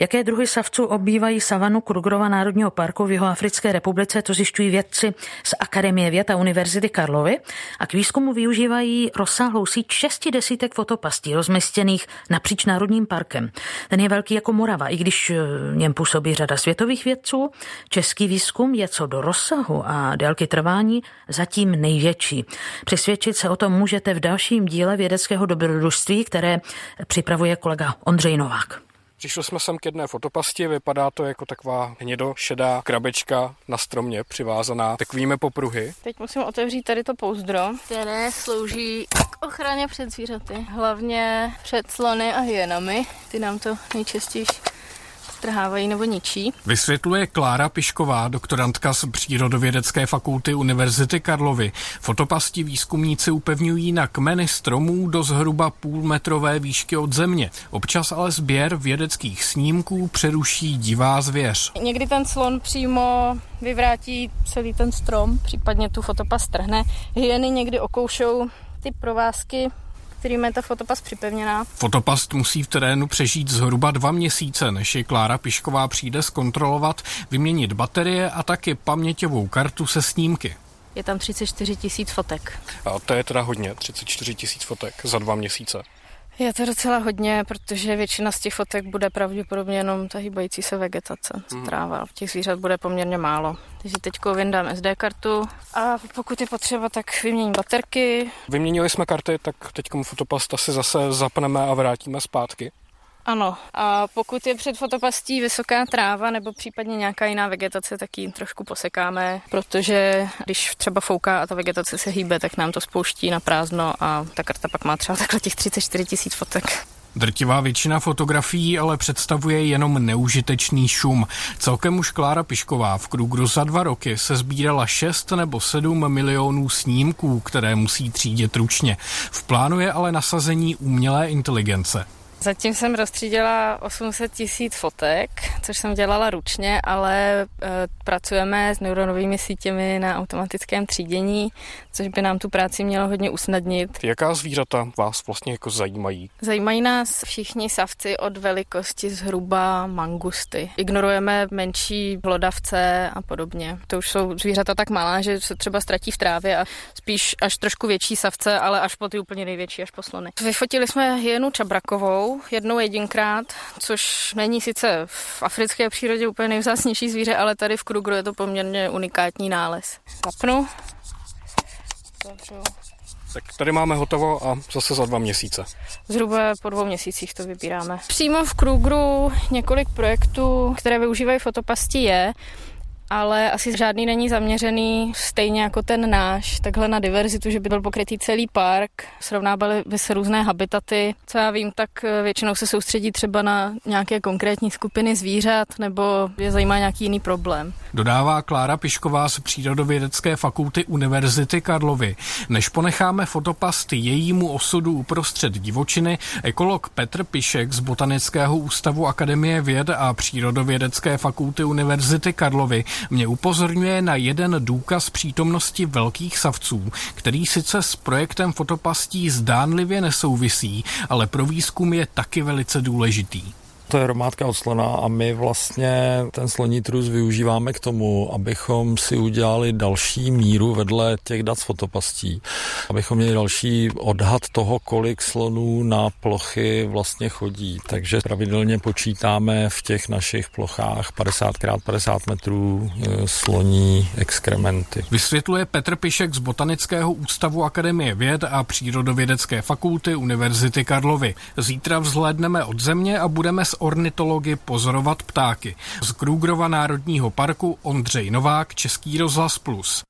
Jaké druhy savců obývají savanu Krugerova národního parku v Jihoafrické republice, to zjišťují vědci z Akademie věd a Univerzity Karlovy a k výzkumu využívají rozsáhlou síť šesti desítek fotopastí rozmístěných napříč národním parkem. Ten je velký jako Morava, i když v něm působí řada světových vědců. Český výzkum je co do rozsahu a délky trvání zatím největší. Přesvědčit se o tom můžete v dalším díle vědeckého dobrodružství, které připravuje kolega Ondřej Novák. Přišli jsme sem k jedné fotopasti, vypadá to jako taková hnědo-šedá krabečka na stromě přivázaná takovými popruhy. Teď musím otevřít tady to pouzdro, které slouží k ochraně před zvířaty, hlavně před slony a hyenami. Ty nám to nejčastěji strhávají nebo ničí. Vysvětluje Klára Pišková, doktorantka z Přírodovědecké fakulty Univerzity Karlovy. Fotopasti výzkumníci upevňují na kmeny stromů do zhruba půlmetrové výšky od země. Občas ale sběr vědeckých snímků přeruší divá zvěř. Někdy ten slon přímo vyvrátí celý ten strom, případně tu fotopast trhne. Hyeny někdy okoušou ty provázky kterým je ta fotopas připevněná. Fotopast musí v terénu přežít zhruba dva měsíce, než je Klára Pišková přijde zkontrolovat, vyměnit baterie a taky paměťovou kartu se snímky. Je tam 34 tisíc fotek. A to je teda hodně, 34 tisíc fotek za dva měsíce. Je to docela hodně, protože většina z těch fotek bude pravděpodobně jenom ta hýbající se vegetace, mm. tráva. V těch zvířat bude poměrně málo. Takže teď vyndám SD kartu a pokud je potřeba, tak vyměním baterky. Vyměnili jsme karty, tak teď fotopast asi zase zapneme a vrátíme zpátky. Ano, a pokud je před fotopastí vysoká tráva nebo případně nějaká jiná vegetace, tak ji trošku posekáme, protože když třeba fouká a ta vegetace se hýbe, tak nám to spouští na prázdno a ta karta pak má třeba takhle těch 34 tisíc fotek. Drtivá většina fotografií ale představuje jenom neužitečný šum. Celkem už Klára Pišková v Krugru za dva roky se sbírala 6 nebo 7 milionů snímků, které musí třídit ručně. V plánu je ale nasazení umělé inteligence. Zatím jsem rozstřídila 800 tisíc fotek, což jsem dělala ručně, ale e, pracujeme s neuronovými sítěmi na automatickém třídění, což by nám tu práci mělo hodně usnadnit. Jaká zvířata vás vlastně jako zajímají? Zajímají nás všichni savci od velikosti zhruba mangusty. Ignorujeme menší hlodavce a podobně. To už jsou zvířata tak malá, že se třeba ztratí v trávě a spíš až trošku větší savce, ale až po ty úplně největší, až po slony. Vyfotili jsme jenu čabrakovou, jednou jedinkrát, což není sice v africké přírodě úplně nejvzácnější zvíře, ale tady v Krugru je to poměrně unikátní nález. Kapnu. Tak tady máme hotovo a zase za dva měsíce. Zhruba po dvou měsících to vybíráme. Přímo v Krugru několik projektů, které využívají fotopasti je ale asi žádný není zaměřený stejně jako ten náš, takhle na diverzitu, že by byl pokrytý celý park, srovnávali by se různé habitaty. Co já vím, tak eh, většinou se soustředí třeba na nějaké konkrétní skupiny zvířat nebo je zajímá nějaký jiný problém. Dodává Klára Pišková z Přírodovědecké fakulty Univerzity Karlovy. Než ponecháme fotopasty jejímu osudu uprostřed divočiny, ekolog Petr Pišek z Botanického ústavu Akademie věd a Přírodovědecké fakulty Univerzity Karlovy mě upozorňuje na jeden důkaz přítomnosti velkých savců, který sice s projektem fotopastí zdánlivě nesouvisí, ale pro výzkum je taky velice důležitý. To je hromádka od slona a my vlastně ten sloní trus využíváme k tomu, abychom si udělali další míru vedle těch dat z fotopastí, abychom měli další odhad toho, kolik slonů na plochy vlastně chodí. Takže pravidelně počítáme v těch našich plochách 50 x 50 metrů e, sloní exkrementy. Vysvětluje Petr Pišek z Botanického ústavu Akademie věd a Přírodovědecké fakulty Univerzity Karlovy. Zítra vzhlédneme od země a budeme ornitology pozorovat ptáky. Z Krugrova národního parku Ondřej Novák, Český rozhlas Plus.